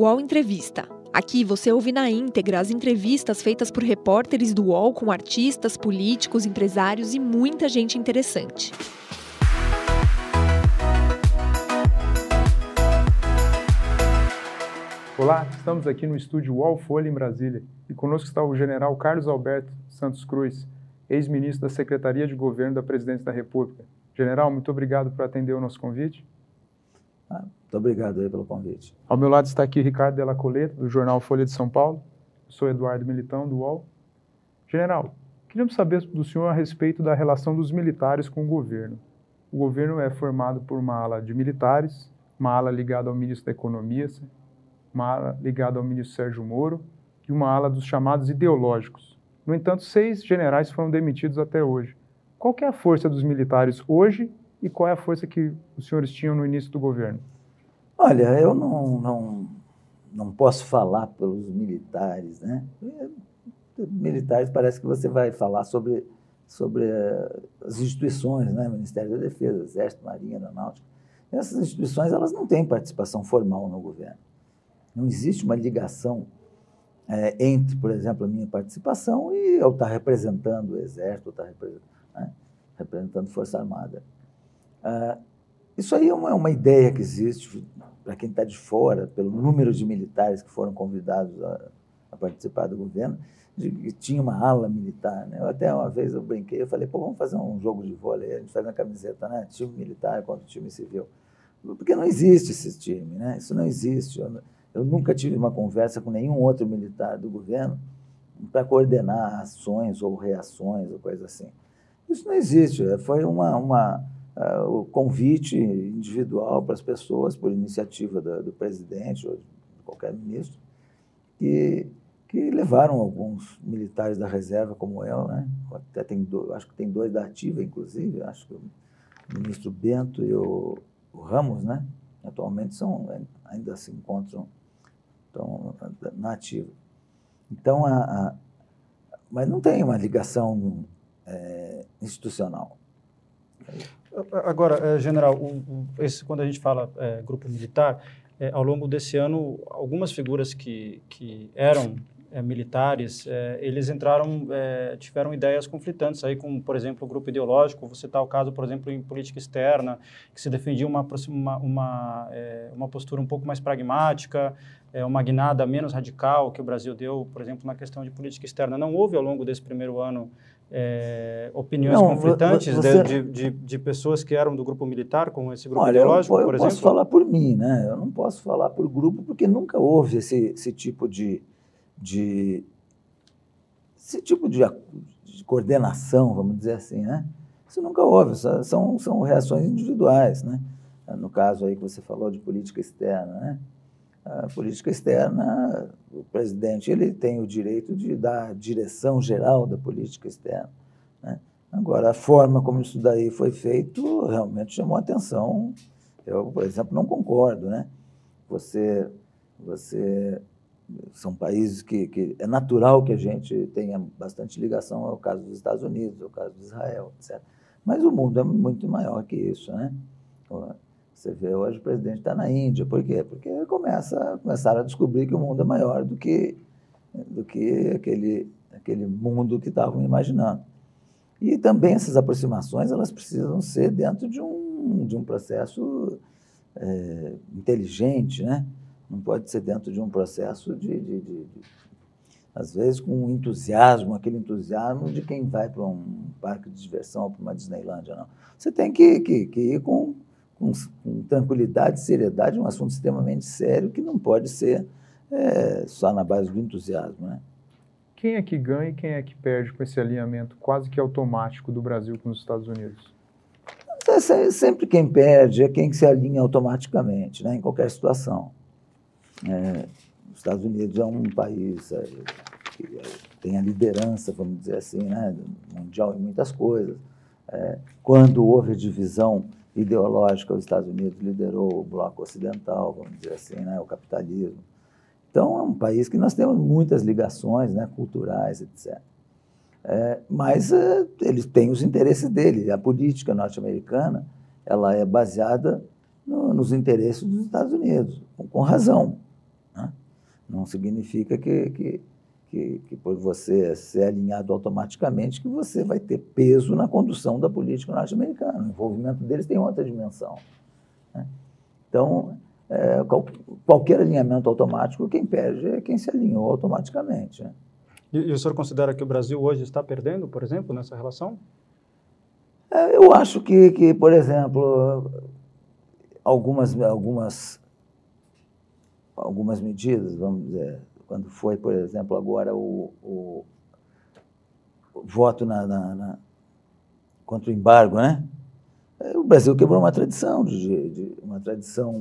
UOL Entrevista. Aqui você ouve na íntegra as entrevistas feitas por repórteres do UOL com artistas, políticos, empresários e muita gente interessante. Olá, estamos aqui no estúdio UOL Folha em Brasília e conosco está o general Carlos Alberto Santos Cruz, ex-ministro da Secretaria de Governo da Presidência da República. General, muito obrigado por atender o nosso convite. Ah, muito obrigado aí pelo convite. Ao meu lado está aqui Ricardo Della Coleta, do jornal Folha de São Paulo. Sou Eduardo Militão, do UOL. General, queríamos saber do senhor a respeito da relação dos militares com o governo. O governo é formado por uma ala de militares, uma ala ligada ao ministro da Economia, uma ala ligada ao ministro Sérgio Moro e uma ala dos chamados ideológicos. No entanto, seis generais foram demitidos até hoje. Qual é a força dos militares hoje e qual é a força que os senhores tinham no início do governo? Olha, eu não, não, não posso falar pelos militares, né? Militares parece que você vai falar sobre, sobre uh, as instituições, né? Ministério da Defesa, Exército, Marinha, Aeronáutica. Essas instituições elas não têm participação formal no governo. Não existe uma ligação é, entre, por exemplo, a minha participação e eu estar representando o Exército, estar representando, né, representando Força Armada. Ah, isso aí é uma, uma, ideia que existe para quem está de fora, pelo número de militares que foram convidados a, a participar do governo, de que tinha uma ala militar. Né? Eu até uma vez eu brinquei, eu falei, pô, vamos fazer um jogo de vôlei, a gente faz uma camiseta, né? Time militar contra time civil. Porque não existe esse time, né? Isso não existe. Eu, eu nunca tive uma conversa com nenhum outro militar do governo para coordenar ações ou reações ou coisa assim. Isso não existe. Foi uma, uma uh, o convite individual para as pessoas, por iniciativa do, do presidente ou de qualquer ministro, que, que levaram alguns militares da reserva, como eu, né? Até tem dois, acho que tem dois da ativa, inclusive, acho que o ministro Bento e o, o Ramos, né? Atualmente são, ainda se encontram então, na ativa. Então, a, a, mas não tem uma ligação é, institucional. Agora, é, general, o, o, esse, quando a gente fala é, grupo militar, é, ao longo desse ano, algumas figuras que, que eram é, militares, eles entraram, tiveram ideias conflitantes aí com, por exemplo, o grupo ideológico. Você está o caso, por exemplo, em política externa, que se defendia uma, uma, uma, uma postura um pouco mais pragmática, é, uma guinada menos radical que o Brasil deu, por exemplo, na questão de política externa. Não houve ao longo desse primeiro ano é, opiniões Não, conflitantes você... de, de, de, pessoas que eram do grupo militar com esse grupo Olha, ideológico, eu, eu por exemplo? Eu posso falar por mim, né? Eu não posso falar por grupo porque nunca houve esse, esse tipo de, de esse tipo de, de, coordenação, vamos dizer assim, né? Isso nunca houve, são, são reações individuais, né? No caso aí que você falou de política externa, né? A política externa, o presidente ele tem o direito de dar a direção geral da política externa. Né? Agora, a forma como isso daí foi feito realmente chamou atenção. Eu, por exemplo, não concordo. Né? Você, você são países que, que, é natural que a gente tenha bastante ligação ao caso dos Estados Unidos, ao caso de Israel, etc. Mas o mundo é muito maior que isso, né? Você vê hoje o presidente está na Índia, por quê? Porque começa, começaram a descobrir que o mundo é maior do que, do que aquele, aquele mundo que estavam imaginando. E também essas aproximações elas precisam ser dentro de um, de um processo é, inteligente, né? Não pode ser dentro de um processo de, de, de, de, às vezes, com entusiasmo, aquele entusiasmo de quem vai para um parque de diversão, para uma Disneylândia, não. Você tem que, que, que ir com, com, com, tranquilidade e seriedade, um assunto extremamente sério que não pode ser é, só na base do entusiasmo, né? Quem é que ganha e quem é que perde com esse alinhamento quase que automático do Brasil com os Estados Unidos? É sempre quem perde é quem se alinha automaticamente, né, em qualquer situação. É, os Estados Unidos é um país é, que tem a liderança, vamos dizer assim, né, mundial em muitas coisas. É, quando houve divisão ideológica, os Estados Unidos liderou o bloco ocidental, vamos dizer assim, né, o capitalismo. Então, é um país que nós temos muitas ligações né, culturais, etc. É, mas é, ele tem os interesses dele. A política norte-americana ela é baseada no, nos interesses dos Estados Unidos, com, com razão. Né? Não significa que, que, que, que por você ser alinhado automaticamente que você vai ter peso na condução da política norte-americana. O envolvimento deles tem outra dimensão. Né? Então, é, qual, qualquer alinhamento automático, quem perde é quem se alinhou automaticamente. Né? E, e, o senhor considera que o Brasil hoje está perdendo, por exemplo, nessa relação? É, eu acho que, que, por exemplo, algumas, algumas, algumas medidas, vamos dizer, quando foi, por exemplo, agora o, o, o voto na, na, na, contra o embargo, né? É, o Brasil quebrou uma tradição, de, de uma tradição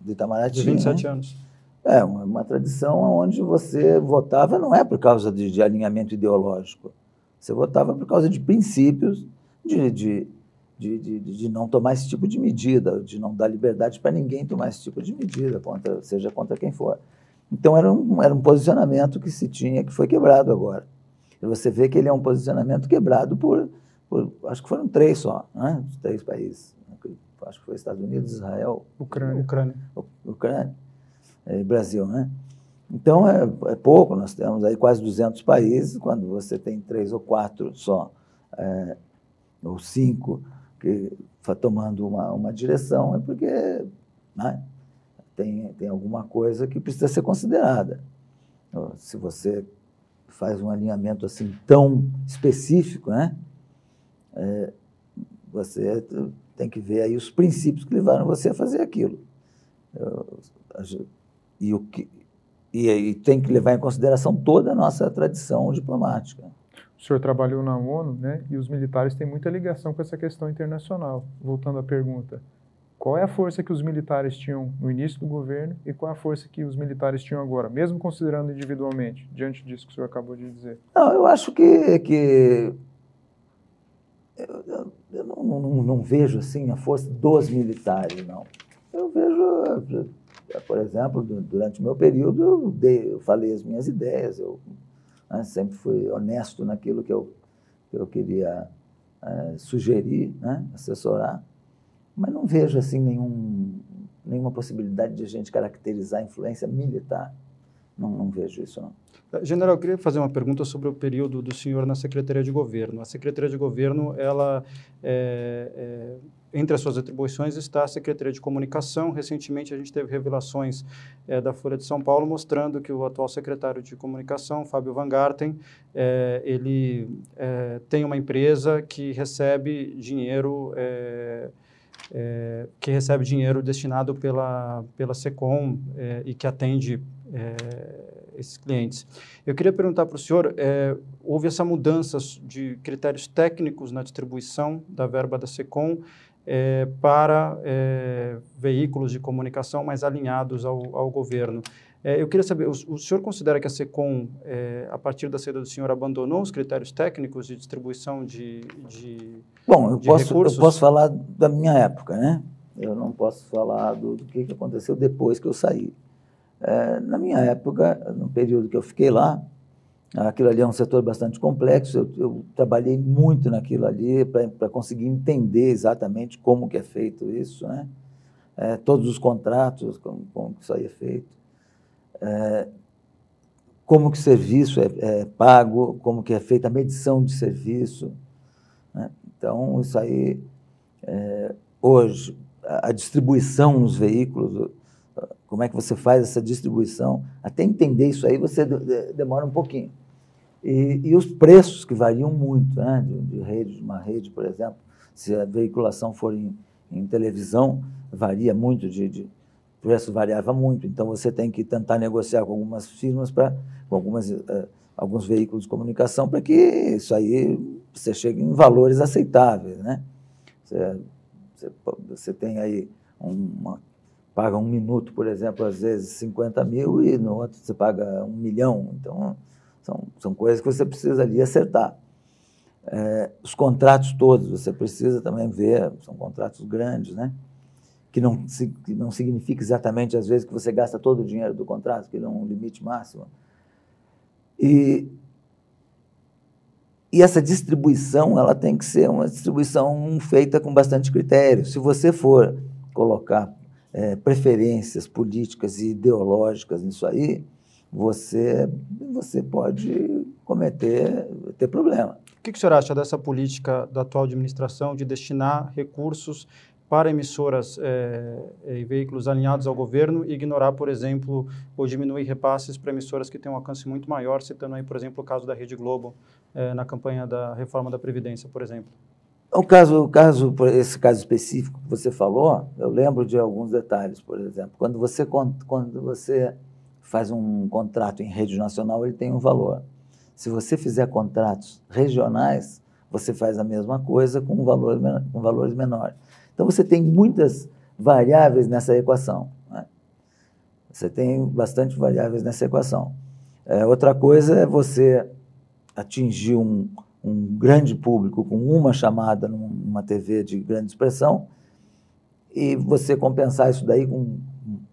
de Itamaraty. De 27 né? anos. É, uma, uma, tradição onde você votava não é por causa de, de, alinhamento ideológico, você votava por causa de princípios de, de, de, de, não tomar esse tipo de medida, de não dar liberdade para ninguém tomar esse tipo de medida, contra, seja contra quem for. Então era um, era um posicionamento que se tinha, que foi quebrado agora. E você vê que ele é um posicionamento quebrado por, por acho que foram três só, né? Três países. Acho que foi Estados Unidos, Israel, Ucrânia, Ucrânia, Ucrânia e Brasil, né? Então é, é, pouco, nós temos aí quase 200 países, quando você tem três ou quatro só, é, ou cinco, que tomando uma, uma direção, é porque né? Tem, tem alguma coisa que precisa ser considerada. Se você faz um alinhamento assim tão específico, né? É, você tem que ver aí os princípios que levaram você a fazer aquilo. E, o que, e, e tem que levar em consideração toda a nossa tradição diplomática. O senhor trabalhou na ONU, né? E os militares têm muita ligação com essa questão internacional. Voltando à pergunta, qual é a força que os militares tinham no início do governo e qual é a força que os militares tinham agora, mesmo considerando individualmente, diante disso que o senhor acabou de dizer? Não, eu acho que, que eu, eu não, não, não, vejo assim a força dos militares, não. Eu vejo, por exemplo, durante o meu período, eu, dei, eu falei as minhas ideias, eu né, sempre fui honesto naquilo que eu, que eu queria é, sugerir, né, assessorar. Mas não vejo assim nenhum, nenhuma possibilidade de a gente caracterizar a influência militar. Não, não, vejo isso, não. Eh, general, eu queria fazer uma pergunta sobre o período do senhor na Secretaria de Governo. A Secretaria de Governo, ela, é, é, entre as suas atribuições está a Secretaria de Comunicação. Recentemente, a gente teve revelações é, da Folha de São Paulo mostrando que o atual secretário de Comunicação, Fábio Van Garten, ele tem uma empresa que recebe dinheiro é, que recebe dinheiro destinado pela, pela SECOM é, e que atende é, esses clientes. Eu queria perguntar para o senhor, houve essa mudança de critérios técnicos na distribuição da verba da SECOM para veículos de comunicação mais alinhados ao, ao governo. É, eu queria saber, o, o, senhor considera que a SECOM, é, a partir da saída do senhor, abandonou os critérios técnicos de distribuição de, de Bom, eu, de posso, recursos? eu posso falar da minha época, né? Eu não posso falar do, do que, que aconteceu depois que eu saí. É, na minha época, no período que eu fiquei lá, aquilo ali é um setor bastante complexo, eu, eu trabalhei muito naquilo ali para conseguir entender exatamente como que é feito isso, né? É, todos os contratos, como, como que isso aí é feito como que o serviço é, é, pago, como que é feita a medição de serviço. Né? Então, isso aí, é, hoje, a, a, distribuição nos veículos, como é que você faz essa distribuição, até entender isso aí você demora um pouquinho. E, e os preços que variam muito, né? de, de rede, de uma rede, por exemplo, se a veiculação for em, em televisão, varia muito de, de o preço variava muito, então você tem que tentar negociar com algumas firmas, pra, com algumas, uh, alguns veículos de comunicação, para que isso aí você chegue em valores aceitáveis. Né? Você, você, você tem aí uma, paga um minuto, por exemplo, às vezes 50 mil, e no outro você paga um milhão. Então, são, são coisas que você precisa ali acertar. É, os contratos todos, você precisa também ver, são contratos grandes, né? Que não, que não significa exatamente, às vezes, que você gasta todo o dinheiro do contrato, que ele é um limite máximo. E, e essa distribuição ela tem que ser uma distribuição feita com bastante critério. Se você for colocar é, preferências políticas e ideológicas nisso aí, você, você pode cometer, ter problema. O que, que o senhor acha dessa política da atual administração de destinar recursos para emissoras é, e veículos alinhados ao governo e ignorar, por exemplo, ou diminuir repasses para emissoras que têm um alcance muito maior, citando aí, por exemplo, o caso da Rede Globo é, na campanha da reforma da Previdência, por exemplo? O caso, o caso, esse caso específico que você falou, eu lembro de alguns detalhes, por exemplo. Quando você, quando você faz um contrato em rede nacional, ele tem um valor. Se você fizer contratos regionais, você faz a mesma coisa com, valor, com valores menores. Então, você tem muitas variáveis nessa equação. Né? Você tem bastante variáveis nessa equação. É, outra coisa é você atingir um, um grande público com uma chamada numa TV de grande expressão e você compensar isso daí com,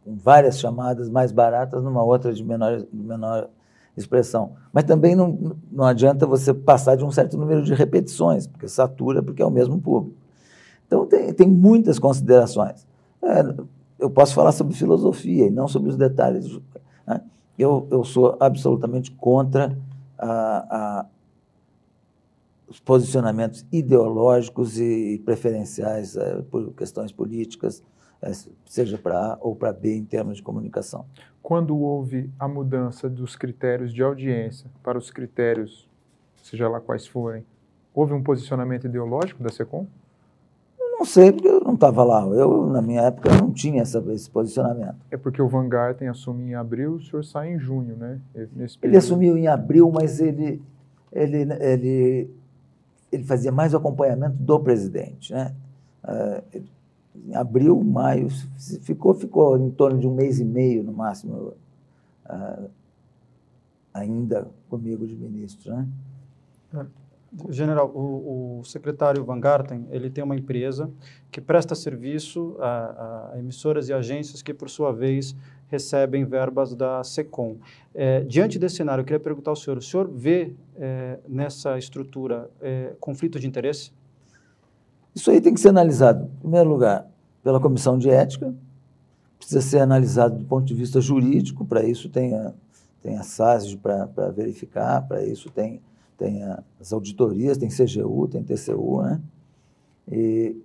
com várias chamadas mais baratas numa outra de menor, menor expressão. Mas também não, não adianta você passar de um certo número de repetições, porque satura, porque é o mesmo público. Então, tem, tem muitas considerações. É, eu posso falar sobre filosofia e não sobre os detalhes. Né? Eu, eu sou absolutamente contra a, a os posicionamentos ideológicos e preferenciais é, por questões políticas, é, seja para A ou para B em termos de comunicação. Quando houve a mudança dos critérios de audiência para os critérios, seja lá quais forem, houve um posicionamento ideológico da SECOM? Não sei, porque eu não estava lá. Eu, na minha época, não tinha essa, esse posicionamento. É porque o Van Garten assume em abril, o senhor sai em junho, né? ele assumiu em abril, mas ele, ele, ele ele fazia mais o acompanhamento do presidente. Né? Uh, em abril, maio, ficou, ficou em torno de um mês e meio, no máximo, uh, ainda comigo de ministro. Né? General, o, o, secretário Van Garten, ele tem uma empresa que presta serviço a, a emissoras e agências que, por sua vez, recebem verbas da SECOM. É, diante desse cenário, eu queria perguntar ao senhor, o senhor vê é, nessa estrutura é, conflito de interesse? Isso aí tem que ser analisado, em primeiro lugar, pela comissão de ética, precisa ser analisado do ponto de vista jurídico, para isso tem a, tem a SASG para verificar, para isso tem, tem as auditorias, tem CGU, tem TCU, né? E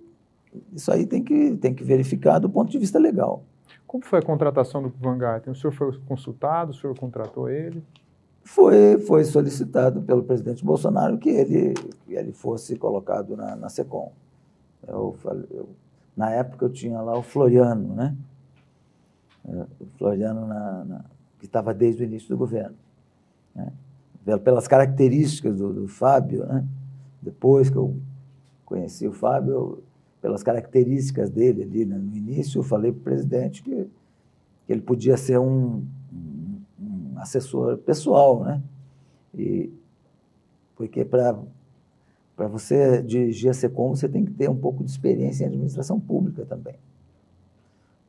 isso aí tem que, tem que verificar do ponto de vista legal. Como foi a contratação do Van Garten? O senhor foi consultado, o senhor contratou ele? Foi, foi solicitado pelo presidente Bolsonaro que ele, que ele fosse colocado na, na SECOM. Eu, eu, na época eu tinha lá o Floriano, né? É, o Floriano na, na, que estava desde o início do governo. Né? Pelas características do, do Fábio, né? depois que eu conheci o Fábio, eu, pelas características dele ali né? no início, eu falei para o presidente que, que, ele podia ser um, um, assessor pessoal, né? E, porque para para você dirigir a SECOM, você tem que ter um pouco de experiência em administração pública também.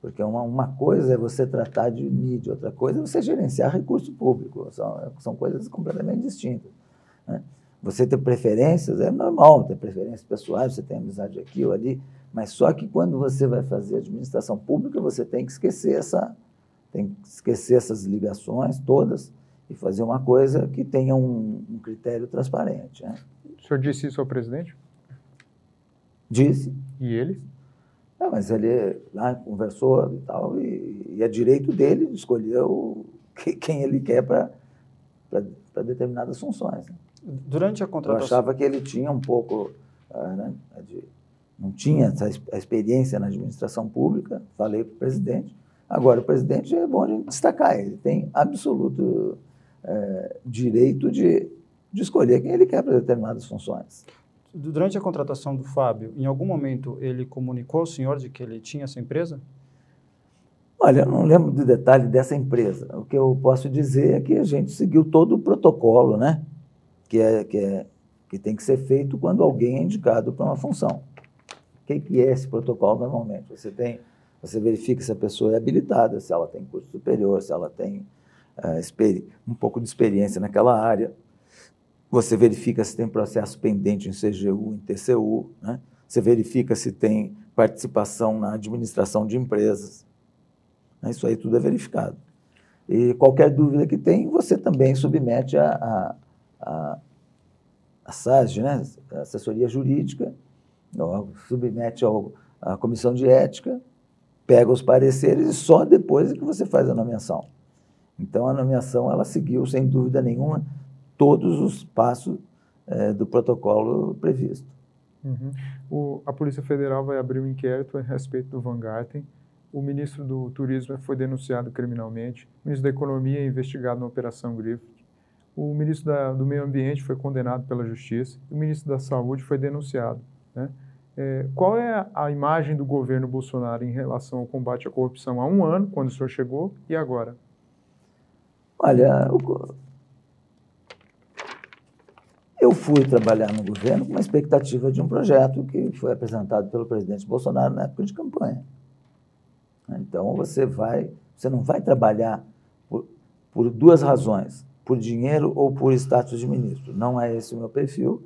Porque uma, uma coisa é você tratar de mídia, outra coisa é você gerenciar recurso público. São, são coisas completamente distintas. Né? Você ter preferências é normal, ter preferências pessoais, você tem amizade aqui ou ali, mas só que quando você vai fazer administração pública, você tem que esquecer essa, tem que esquecer essas ligações todas e fazer uma coisa que tenha um, um critério transparente. Né? O senhor disse isso ao presidente? Disse. E ele? Ah, mas ele lá conversou e tal, e, e é direito dele de escolher o, quem ele quer para determinadas funções. Né? Durante a contratação... Eu achava que ele tinha um pouco, uh, né, de, não tinha essa a experiência na administração pública, falei para o presidente. Agora, o presidente é bom de destacar, ele tem absoluto uh, direito de, de escolher quem ele quer para determinadas funções. Durante a contratação do Fábio, em algum momento ele comunicou ao senhor de que ele tinha essa empresa? Olha, eu não lembro do detalhe dessa empresa. O que eu posso dizer é que a gente seguiu todo o protocolo, né? que, é, que, é, que tem que ser feito quando alguém é indicado para uma função. O que, que é esse protocolo normalmente? Você tem, você verifica se a pessoa é habilitada, se ela tem curso superior, se ela tem uh, um pouco de experiência naquela área. Você verifica se tem processo pendente em CGU, em TCU. Né? Você verifica se tem participação na administração de empresas. Isso aí tudo é verificado. E qualquer dúvida que tem, você também submete a, a, a, a né? assessoria jurídica, submete ao, à comissão de ética, pega os pareceres e só depois é que você faz a nomeação. Então, a nomeação ela seguiu, sem dúvida nenhuma, todos os passos é, do protocolo previsto. Uhum. O, a Polícia Federal vai abrir um inquérito a respeito do Van Garten. O ministro do Turismo foi denunciado criminalmente. O ministro da Economia é investigado na Operação Griffith. O ministro da, do Meio Ambiente foi condenado pela Justiça. O ministro da Saúde foi denunciado. Né? É, qual é a imagem do governo Bolsonaro em relação ao combate à corrupção há um ano, quando o senhor chegou, e agora? Olha, eu fui trabalhar no governo com uma expectativa de um projeto que foi apresentado pelo presidente Bolsonaro na época de campanha. Então você vai, você não vai trabalhar por, por duas razões, por dinheiro ou por status de ministro. Não é esse o meu perfil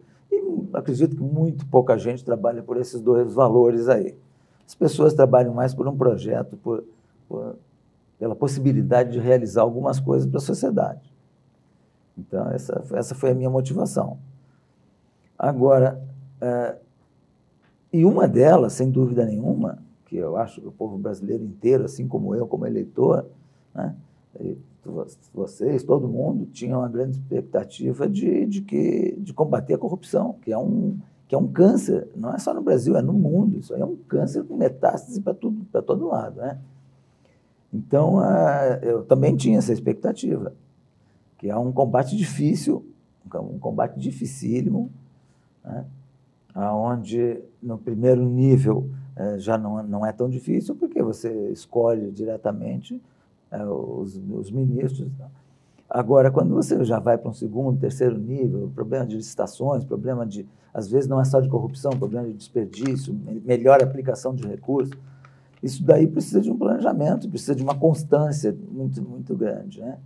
acredito que muito pouca gente trabalha por esses dois valores aí. As pessoas trabalham mais por um projeto, por, por pela possibilidade de realizar algumas coisas para a sociedade. Então, essa, essa foi a minha motivação. Agora, é, e uma delas, sem dúvida nenhuma, que eu acho que o povo brasileiro inteiro, assim como eu, como eleitor, né, vocês, todo mundo, tinha uma grande expectativa de, de, que, de combater a corrupção, que é, um, que é um câncer, não é só no Brasil, é no mundo. Isso aí é um câncer com metástase para todo lado. Né? Então, eu também tinha essa expectativa, que é um combate difícil, um combate dificílimo, né? onde no primeiro nível eh, já não, não é tão difícil, porque você escolhe diretamente é, os, os ministros. Tá? Agora, quando você já vai para um segundo, terceiro nível, problema de licitações, problema de, às vezes não é só de corrupção, problema de desperdício, melhor aplicação de recursos, isso daí precisa de um planejamento, precisa de uma constância muito, muito grande, né?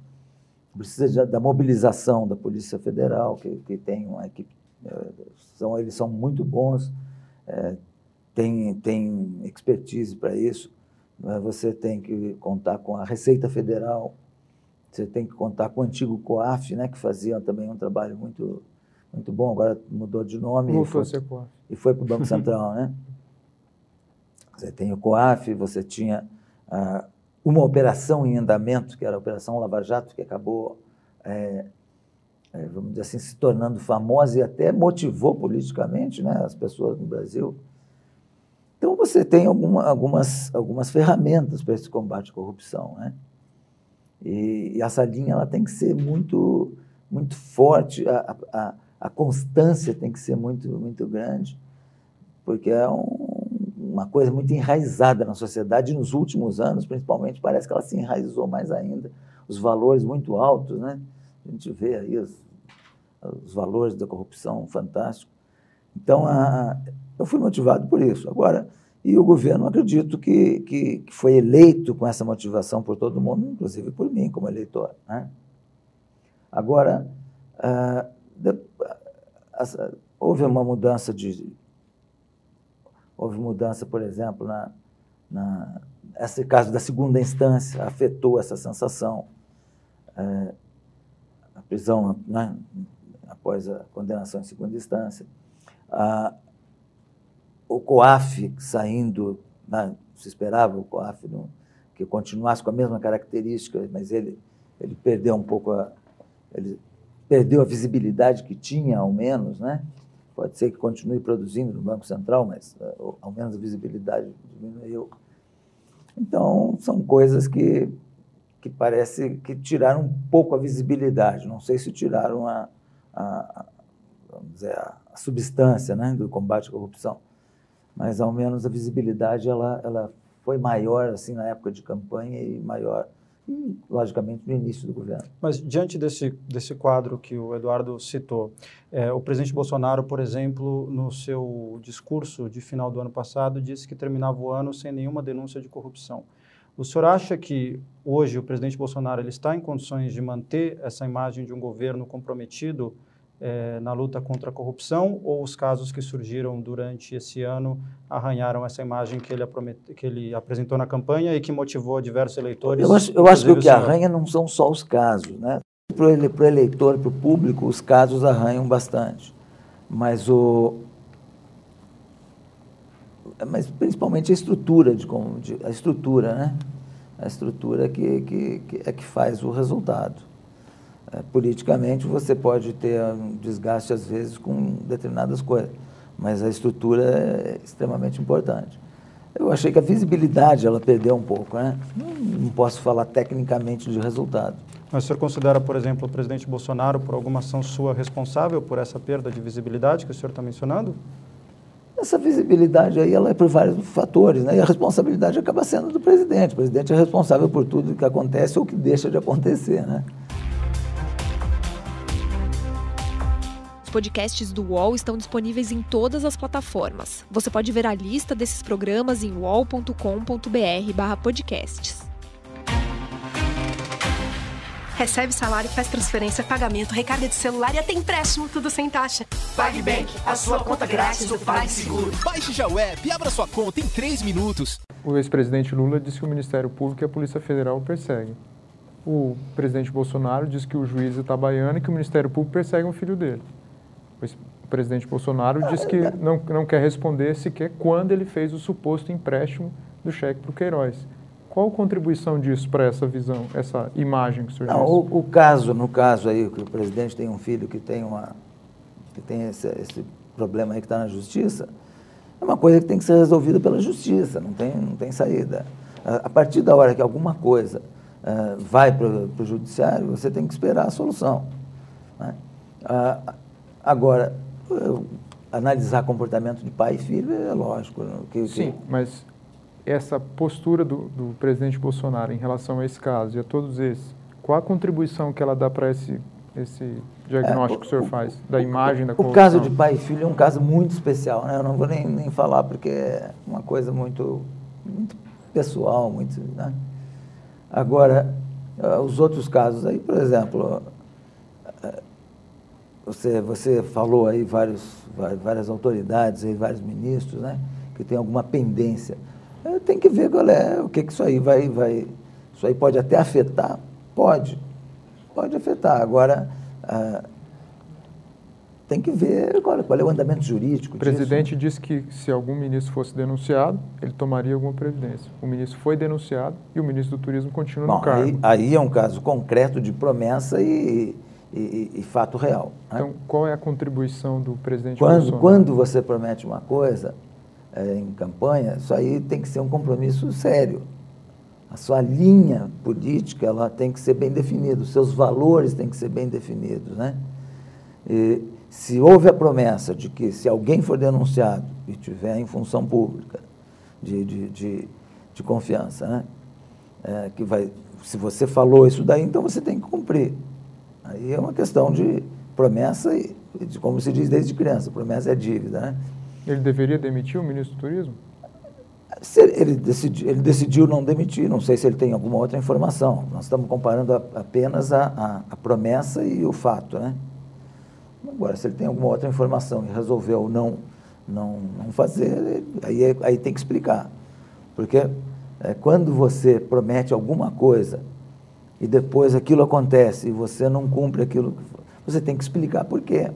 Precisa de, da mobilização da Polícia Federal, que, que tem uma equipe, é, são, eles são muito bons, é, tem, tem expertise para isso. Você tem que contar com a Receita Federal, você tem que contar com o antigo COAF, né, que fazia também um trabalho muito, muito bom, agora mudou de nome e foi, e foi para o Banco Central. né? Você tem o COAF, você tinha uma operação em andamento, que era a Operação Lava Jato, que acabou, é, é, vamos dizer assim, se tornando famosa e até motivou politicamente né, as pessoas no Brasil então, você tem alguma, algumas, algumas ferramentas para esse combate à corrupção. Né? E, e, essa linha ela tem que ser muito, muito forte, a, a, a constância tem que ser muito, muito grande, porque é um, uma coisa muito enraizada na sociedade e nos últimos anos, principalmente, parece que ela se enraizou mais ainda. Os valores muito altos, né? A gente vê aí os, os valores da corrupção fantásticos. Então, a, eu fui motivado por isso. Agora, e o governo, acredito que, que, que, foi eleito com essa motivação por todo mundo, inclusive por mim, como eleitor. Né? Agora, ah, ah, houve uma mudança de. Houve mudança, por exemplo, na, na esse caso da segunda instância afetou essa sensação. É, a prisão né, após a condenação em segunda instância. Ah, o COAF saindo, né, se esperava o COAF que continuasse com a mesma característica, mas ele, ele perdeu um pouco a, ele perdeu a visibilidade que tinha, ao menos, né? Pode ser que continue produzindo no Banco Central, mas uh, ao menos a visibilidade diminuiu. Então, são coisas que, que parece que tiraram um pouco a visibilidade. Não sei se tiraram a, a, vamos dizer, a substância né, do combate à corrupção mas ao menos a visibilidade ela, ela foi maior assim na época de campanha e maior e, logicamente no início do governo. Mas diante desse desse quadro que o Eduardo citou, é, o presidente Bolsonaro, por exemplo, no seu discurso de final do ano passado disse que terminava o ano sem nenhuma denúncia de corrupção. O senhor acha que hoje o presidente Bolsonaro ele está em condições de manter essa imagem de um governo comprometido é, na luta contra a corrupção ou os casos que surgiram durante esse ano arranharam essa imagem que ele, que ele apresentou na campanha e que motivou diversos eleitores? Eu acho, eu acho que o que arranha não são só os casos. Né? Para o eleitor, para o público, os casos arranham bastante. Mas, o, mas principalmente a estrutura, de, de a estrutura, né? A estrutura que, que, que é que faz o resultado. É, politicamente você pode ter um desgaste às vezes com determinadas coisas, mas a estrutura é extremamente importante. Eu achei que a visibilidade ela perdeu um pouco, né? Não, não posso falar tecnicamente de resultado. Mas o senhor considera, por exemplo, o presidente Bolsonaro, por alguma ação sua, responsável por essa perda de visibilidade que o senhor está mencionando? Essa visibilidade aí ela é por vários fatores, né? E a responsabilidade acaba sendo do presidente. O presidente é responsável por tudo que acontece ou que deixa de acontecer, né? Podcasts do UOL estão disponíveis em todas as plataformas. Você pode ver a lista desses programas em uol.com.br/podcasts. Recebe salário, faz transferência, pagamento, recarga de celular e até empréstimo, tudo sem taxa. PagBank, a sua conta grátis do PagSeguro. Baixe já o app e abra sua conta em 3 minutos. O ex-presidente Lula disse que o Ministério Público e a Polícia Federal o perseguem. O presidente Bolsonaro disse que o juiz é itabaiano e que o Ministério Público persegue um filho dele. O presidente Bolsonaro disse que não, não quer responder sequer quando ele fez o suposto empréstimo do cheque para o Queiroz. Qual a contribuição disso para essa visão, essa imagem que o senhor não, o, o, caso, no caso aí, que o presidente tem um filho que tem, uma, que tem esse, esse problema aí que está na justiça, é uma coisa que tem que ser resolvida pela justiça, não tem, não tem saída. A, a partir da hora que alguma coisa uh, vai para o judiciário, você tem que esperar a solução. Né? Uh, Agora, analisar comportamento de pai e filho é lógico. Né? Que, Sim, que... mas essa postura do, do, presidente Bolsonaro em relação a esse caso e a todos esses, qual a contribuição que ela dá para esse, esse diagnóstico é, o, que o senhor faz, da o, imagem da corrupção? O caso de pai e filho é um caso muito especial, né? eu não vou nem, nem falar porque é uma coisa muito, muito pessoal, muito... Né? Agora, eh, os outros casos aí, por exemplo, você, você falou aí vários, várias autoridades, aí, vários ministros, né, que tem alguma pendência. É, tem que ver qual é, o que, que isso aí vai, vai. Isso aí pode até afetar? Pode. Pode afetar. Agora, ah, tem que ver qual, qual, é o andamento jurídico. O presidente disso. disse que se algum ministro fosse denunciado, ele tomaria alguma previdência. O ministro foi denunciado e o ministro do Turismo continua Bom, no cargo. Aí, aí é um caso concreto de promessa e e, e, fato real. Né? Então, qual é a contribuição do presidente quando, Bolsonaro? Quando você promete uma coisa é, em campanha, isso aí tem que ser um compromisso sério. A sua linha política ela tem que ser bem definida, os seus valores têm que ser bem definidos. Né? E, se houve a promessa de que se alguém for denunciado e tiver em função pública de, de, de, de confiança, né? É, que vai, se você falou isso daí, então você tem que cumprir. Aí é uma questão de promessa e, de, como se diz desde criança, promessa é dívida, né? Ele deveria demitir o ministro do Turismo? Ele decidiu, ele decidiu não demitir, não sei se ele tem alguma outra informação. Nós estamos comparando a, apenas a, a, a, promessa e o fato, né? Agora, se ele tem alguma outra informação e resolveu não, não, não fazer, aí, é, aí tem que explicar. Porque é, quando você promete alguma coisa e depois aquilo acontece e você não cumpre aquilo, você tem que explicar por quê.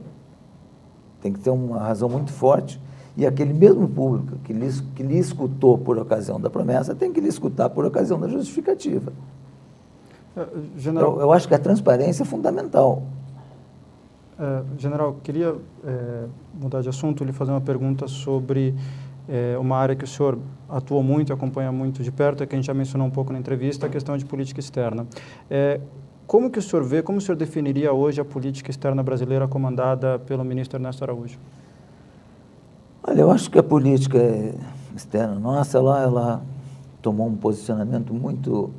Tem que ter uma razão muito forte. E aquele mesmo público que lhe, que lhe escutou por ocasião da promessa tem que lhe escutar por ocasião da justificativa. Uh, general, eu, eu, acho que a transparência é fundamental. Uh, general, queria é, mudar de assunto e lhe fazer uma pergunta sobre é, uma área que o senhor atuou muito e acompanha muito de perto, é que a gente já mencionou um pouco na entrevista, a questão de política externa. É, como que o senhor vê, como o senhor definiria hoje a política externa brasileira comandada pelo ministro Ernesto Araújo? Olha, eu acho que a política externa nossa, ela, ela tomou um posicionamento muito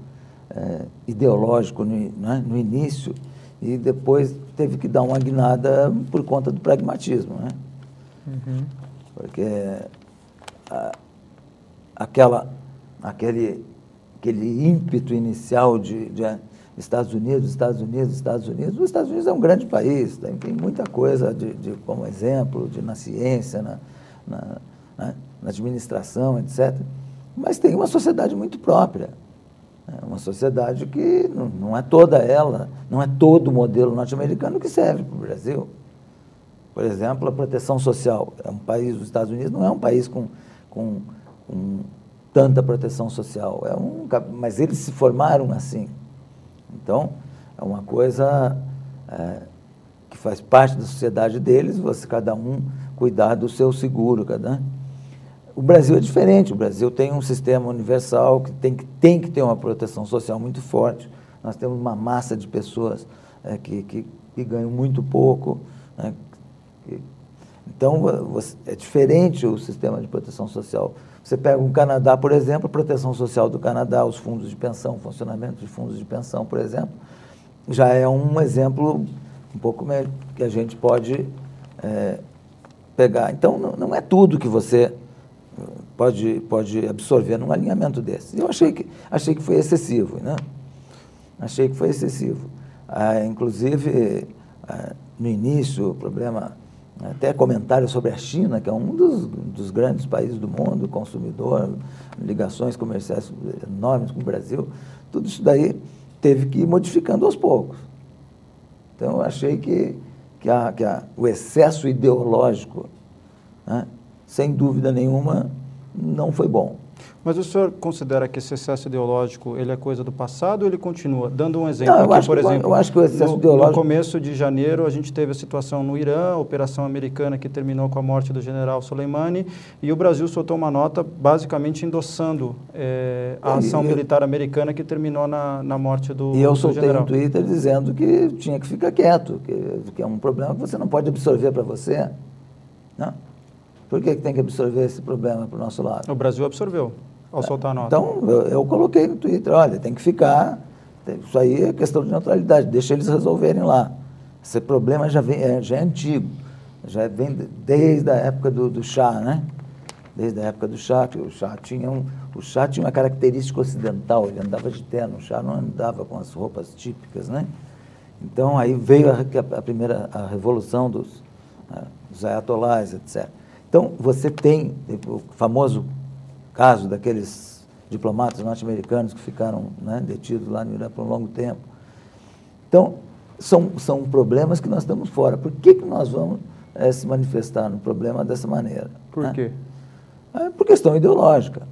é, ideológico no, né, no início e depois teve que dar uma guinada por conta do pragmatismo, né? Uhum. Porque aquela, aquele, aquele ímpeto inicial de, de, Estados Unidos, Estados Unidos, Estados Unidos. Os Estados Unidos é um grande país, tem, tem muita coisa de, de, como exemplo, de, na ciência, na, na, na, na administração, etc. Mas tem uma sociedade muito própria. É uma sociedade que não, não é toda ela, não é todo o modelo norte-americano que serve para o Brasil. Por exemplo, a proteção social. É um país, os Estados Unidos não é um país com, com, com tanta proteção social. É um, mas eles se formaram assim. Então, é uma coisa é, que faz parte da sociedade deles, você cada um cuidar do seu seguro. Cada, o Brasil é diferente. O Brasil tem um sistema universal que tem que, tem que ter uma proteção social muito forte. Nós temos uma massa de pessoas é, que, que, que, ganham muito pouco. Né? Então, você, é diferente o sistema de proteção social. Você pega o Canadá, por exemplo, a proteção social do Canadá, os fundos de pensão, funcionamento de fundos de pensão, por exemplo, já é um exemplo um pouco melhor que a gente pode é, pegar. Então, não, não é tudo que você pode, pode absorver num alinhamento desse. Eu achei que, achei que foi excessivo, né? Achei que foi excessivo. Ah, inclusive, ah, no início, o problema, até comentário sobre a China, que é um dos, dos grandes países do mundo, consumidor, ligações comerciais enormes com o Brasil, tudo isso daí teve que ir modificando aos poucos. Então, eu achei que, que, a, que a, o excesso ideológico, né, sem dúvida nenhuma, não foi bom. Mas o senhor considera que esse excesso ideológico ele é coisa do passado ou ele continua? Dando um exemplo, não, aqui, por que, exemplo, eu acho que o excesso no, ideológico... no começo de janeiro a gente teve a situação no Irã, a operação americana que terminou com a morte do general Soleimani, e o Brasil soltou uma nota basicamente endossando é, a ação eu, militar americana que terminou na, na morte do, e eu soltei general. no Twitter dizendo que tinha que ficar quieto, que, que é um problema que você não pode absorver para você. Não? Por que, que tem que absorver esse problema para o nosso lado? O Brasil absorveu ao soltar a nota. Então, eu, eu, coloquei no Twitter, olha, tem que ficar, isso aí é questão de neutralidade, deixa eles resolverem lá. Esse problema já, vem, é, já é antigo, já vem desde a época do, do chá, né? Desde a época do chá, que o chá tinha, um, o chá tinha uma característica ocidental, ele andava de terno, o chá não andava com as roupas típicas, né? Então, aí veio a, a primeira a revolução dos, uh, dos ayatolás, etc. Então, você tem o famoso caso daqueles diplomatas norte-americanos que ficaram né, detidos lá no Irã por um longo tempo. Então, são, são problemas que nós estamos fora. Por que, que nós vamos é, se manifestar no problema dessa maneira? Por né? quê? É por questão ideológica.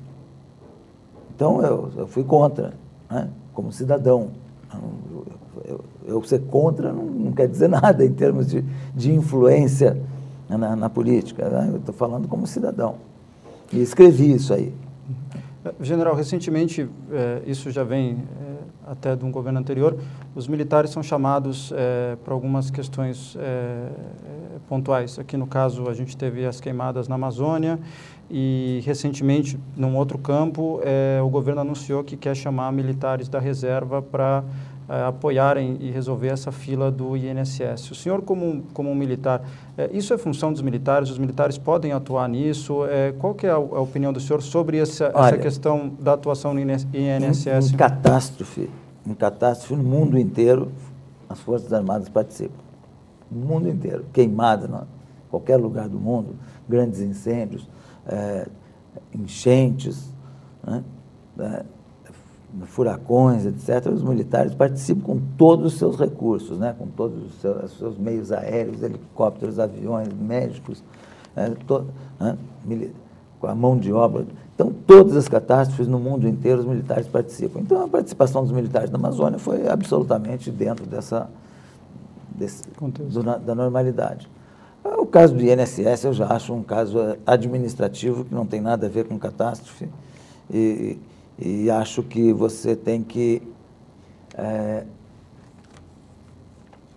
Então, eu, eu fui contra, né, como cidadão. Eu, eu, eu, ser contra não, não, quer dizer nada em termos de, de influência na, na política. Né? Eu estou falando como cidadão. E escrevi isso aí. General, recentemente, é, isso já vem é, até de um governo anterior, os militares são chamados é, para algumas questões pontuais. Aqui, no caso, a gente teve as queimadas na Amazônia e, recentemente, num outro campo, o governo anunciou que quer chamar militares da reserva para uh, apoiarem e resolver essa fila do INSS. O senhor, como, como um militar, uh, isso é função dos militares? Os militares podem atuar nisso? Uh, qual que é a, a, opinião do senhor sobre essa, Olha, essa questão da atuação no INSS? Em, em catástrofe, em catástrofe no mundo inteiro, as Forças Armadas participam. No mundo inteiro. Queimada em qualquer lugar do mundo, grandes incêndios, enchentes, né? Furacões, etc., os militares participam com todos os seus recursos, né? com todos os seus, os seus meios aéreos, helicópteros, aviões, médicos, né? Né? com a mão de obra. Então, todas as catástrofes no mundo inteiro, os militares participam. Então, a participação dos militares na Amazônia foi absolutamente dentro dessa, desse, do, da normalidade. O caso do INSS eu já acho um caso administrativo que não tem nada a ver com catástrofe. E, e acho que você tem que. É,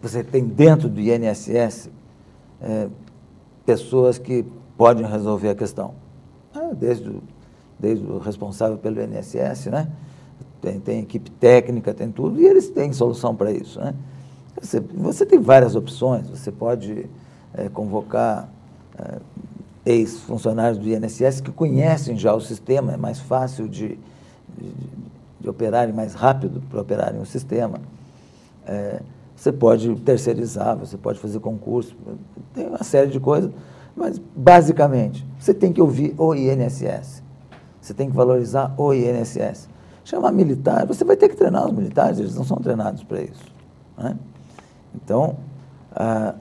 você tem dentro do INSS é, pessoas que podem resolver a questão. É, desde, o, desde o responsável pelo INSS, né? Tem, tem equipe técnica, tem tudo, e eles têm solução para isso. Né? Você, você tem várias opções, você pode convocar ex-funcionários do INSS que conhecem já o sistema, é mais fácil de, de, de operarem mais rápido para operarem o sistema. É, você pode terceirizar, você pode fazer concurso, tem uma série de coisas, mas basicamente você tem que ouvir o INSS, você tem que valorizar o INSS. Chamar militar, você vai ter que treinar os militares, eles não são treinados para isso. Né? Então, ah,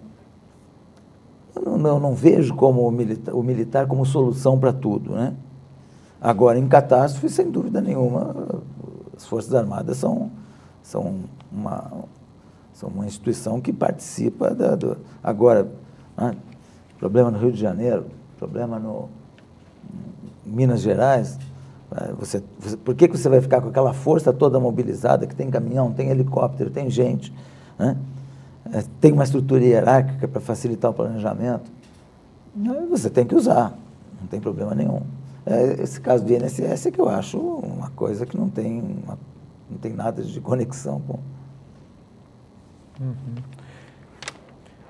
eu não, não, vejo como o militar, o militar como solução para tudo. Né? Agora, em catástrofe, sem dúvida nenhuma, as Forças Armadas são, são uma, são uma instituição que participa da, do. Agora, né, problema no Rio de Janeiro, problema no em Minas Gerais. Né, você, você, por que, que você vai ficar com aquela força toda mobilizada, que tem caminhão, tem helicóptero, tem gente, né? é, tem uma estrutura hierárquica para facilitar o planejamento? Você tem que usar, não tem problema nenhum. É, esse caso do INSS é que eu acho uma coisa que não tem, uma, não tem nada de conexão com, Uhum.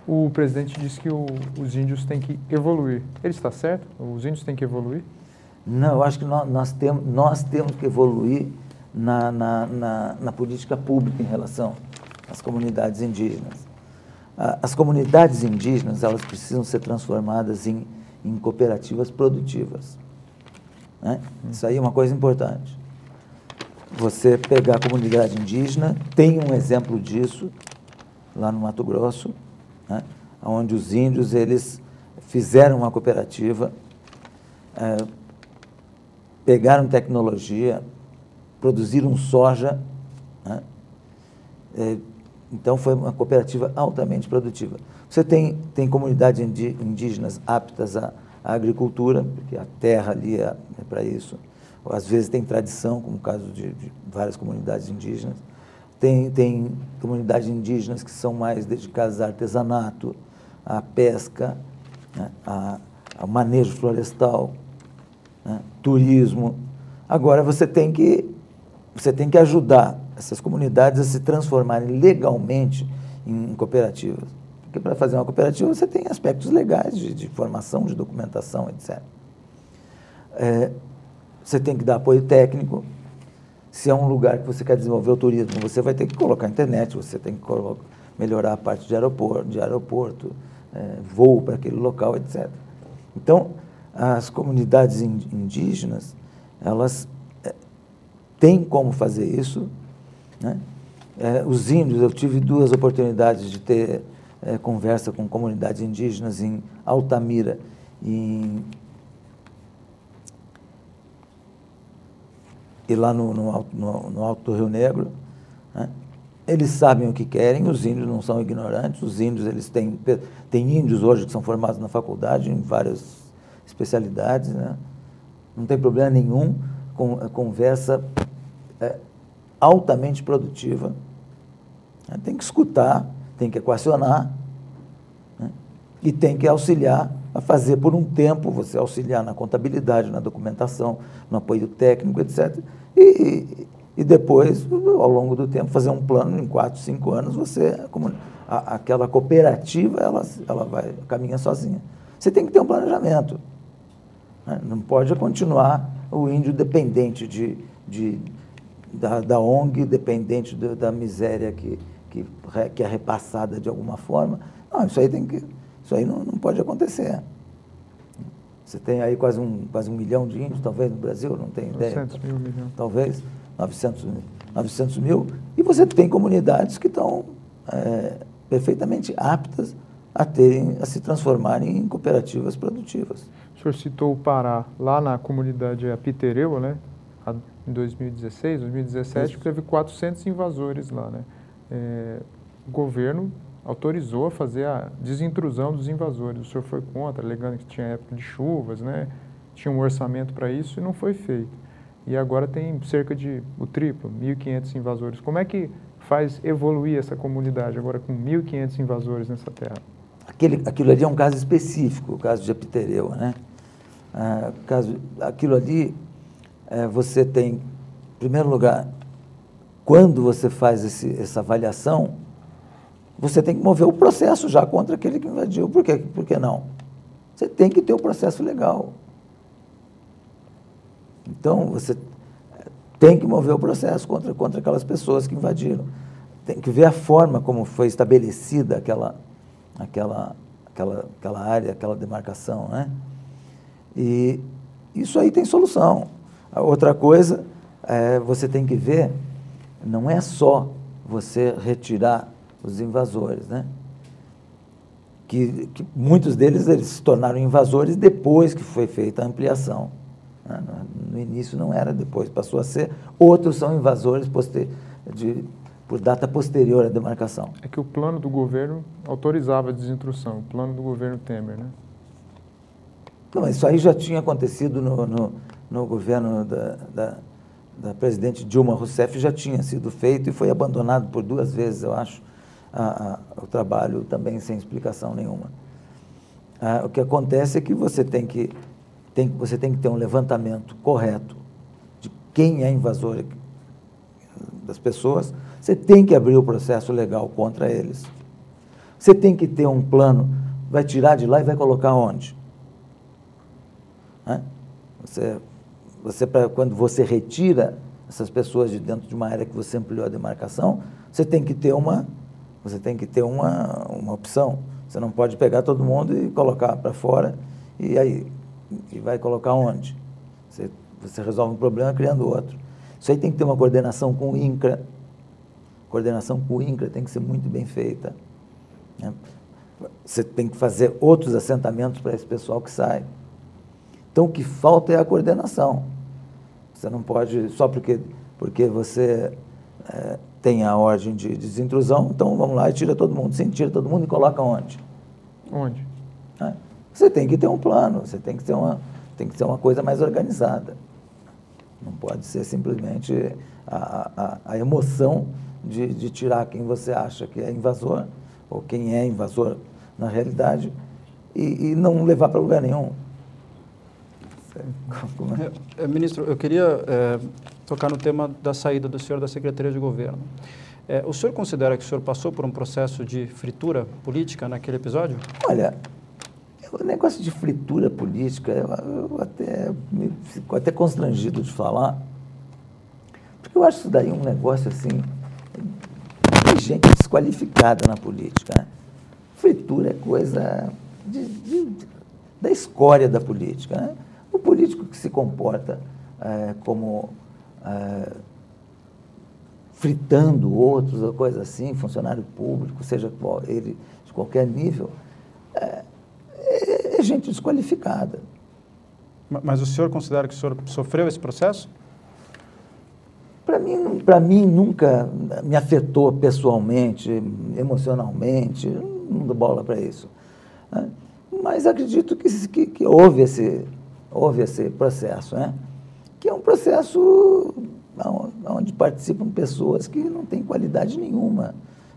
O presidente disse que o, os índios têm que evoluir. Ele está certo? Os índios têm que evoluir? Não, eu acho que nós, nós, temos, nós temos que evoluir na, na, na, na política pública em relação às comunidades indígenas. As comunidades indígenas elas precisam ser transformadas em, em cooperativas produtivas. Né? Isso aí é uma coisa importante. Você pegar a comunidade indígena, tem um exemplo disso lá no Mato Grosso, né, onde os índios eles fizeram uma cooperativa, é, pegaram tecnologia, produziram soja, né, é, então foi uma cooperativa altamente produtiva. Você tem, tem comunidades indígenas aptas à, à agricultura, porque a terra ali é, é para isso. Às vezes tem tradição, como o caso de, de várias comunidades indígenas. Tem, tem comunidades indígenas que são mais dedicadas ao artesanato, à pesca, né, a, ao manejo florestal, né, turismo. Agora você tem que você tem que ajudar essas comunidades a se transformarem legalmente em cooperativas. Porque para fazer uma cooperativa você tem aspectos legais de, de formação, de documentação, etc. É, você tem que dar apoio técnico, se é um lugar que você quer desenvolver o turismo, você vai ter que colocar internet, você tem que colocar, melhorar a parte de aeroporto, de aeroporto é, voo para aquele local, etc. Então, as comunidades indígenas, elas é, têm como fazer isso. Né? É, os índios, eu tive duas oportunidades de ter é, conversa com comunidades indígenas em Altamira e lá no, no, no, no Alto do Rio Negro. Né? Eles sabem o que querem, os índios não são ignorantes, os índios, eles têm, têm índios hoje que são formados na faculdade em várias especialidades, né? não tem problema nenhum com a conversa é, altamente produtiva. Né? Tem que escutar, tem que equacionar né? e tem que auxiliar a fazer por um tempo, você auxiliar na contabilidade, na documentação, no apoio técnico, etc. E, e depois, ao longo do tempo, fazer um plano em quatro, cinco anos, você, como, a, aquela cooperativa, ela, ela vai caminha sozinha. Você tem que ter um planejamento. Né? Não pode continuar o índio dependente de, de, da, da ONG, dependente da miséria que, que, que é repassada de alguma forma. Não, isso aí tem que isso aí não, não pode acontecer. Você tem aí quase um, quase um milhão de índios, talvez, no Brasil, não tem ideia. 900 mil milhões. Talvez, 900 mil, 900 mil. E você tem comunidades que estão é, perfeitamente aptas a, terem, a se transformarem em cooperativas produtivas. O senhor citou o Pará, lá na comunidade Apitereu, né? em 2016, 2017, Isso. teve 400 invasores lá. Né? É, o governo autorizou a fazer a desintrusão dos invasores. O senhor foi contra, alegando que tinha época de chuvas, né? tinha um orçamento para isso e não foi feito. E agora tem cerca de o triplo, 1.500 invasores. Como é que faz evoluir essa comunidade agora com 1.500 invasores nessa terra? Aquele, aquilo ali é um caso específico, o caso de Apitereu, né? Ah, caso, aquilo ali, é, você tem, em primeiro lugar, quando você faz esse, essa avaliação, você tem que mover o processo já contra aquele que invadiu. Por, quê? Por que não? Você tem que ter o um processo legal. Então, você, tem que mover o processo contra, contra aquelas pessoas que invadiram. Tem que ver a forma como foi estabelecida aquela, aquela, aquela, aquela área, aquela demarcação. Né? E isso aí tem solução. A outra coisa, é, você tem que ver, não é só você retirar os invasores, né? Que, que, muitos deles eles se tornaram invasores depois que foi feita a ampliação. Né? No início não era, depois passou a ser. Outros são invasores de, por data posterior à demarcação. É que o plano do governo autorizava a desintrusão, o plano do governo Temer, né? Não, isso aí já tinha acontecido no, no, no governo da, da, da, presidente Dilma Rousseff, já tinha sido feito e foi abandonado por duas vezes, eu acho, a, a, o trabalho também sem explicação nenhuma. Ah, o que acontece é que você tem que, tem, você tem que ter um levantamento correto de quem é invasor das pessoas, você tem que abrir o processo legal contra eles. Você tem que ter um plano, vai tirar de lá e vai colocar onde? Você, você pra, quando você retira essas pessoas de dentro de uma área que você ampliou a demarcação, você tem que ter uma, você tem que ter uma, uma opção. Você não pode pegar todo mundo e colocar para fora e aí e vai colocar onde? Você, você resolve um problema criando outro. Isso aí tem que ter uma coordenação com o INCRA. Coordenação com o INCRA tem que ser muito bem feita. Né? Você tem que fazer outros assentamentos para esse pessoal que sai. Então, o que falta é a coordenação. Você não pode, só porque, porque você é, tem a ordem de desintrusão, então vamos lá e tira todo mundo. Sim, tira todo mundo e coloca onde? Onde? É. Você tem que ter um plano, você tem que ter uma, tem que ter uma coisa mais organizada. Não pode ser simplesmente a, a, a emoção de, de tirar quem você acha que é invasor, ou quem é invasor na realidade, e, e não levar para lugar nenhum. É, é, ministro, eu queria é, tocar no tema da saída do senhor da Secretaria de Governo. É, o senhor considera que o senhor passou por um processo de fritura política naquele episódio? Olha, o negócio de fritura política, eu, eu até me fico até constrangido de falar, porque eu acho isso daí um negócio assim, de gente desqualificada na política. Né? Fritura é coisa de, de, da escória da política. Né? Político que se comporta é, como é, fritando outros ou coisa assim, funcionário público, seja qual, ele de qualquer nível, é, é, é gente desqualificada. Mas o senhor considera que o senhor sofreu esse processo? Para mim, para mim nunca me afetou pessoalmente, emocionalmente, não dou bola para isso. Né? Mas acredito que, que, que houve esse, houve esse processo, né? que é um processo onde participam pessoas que não têm qualidade nenhuma,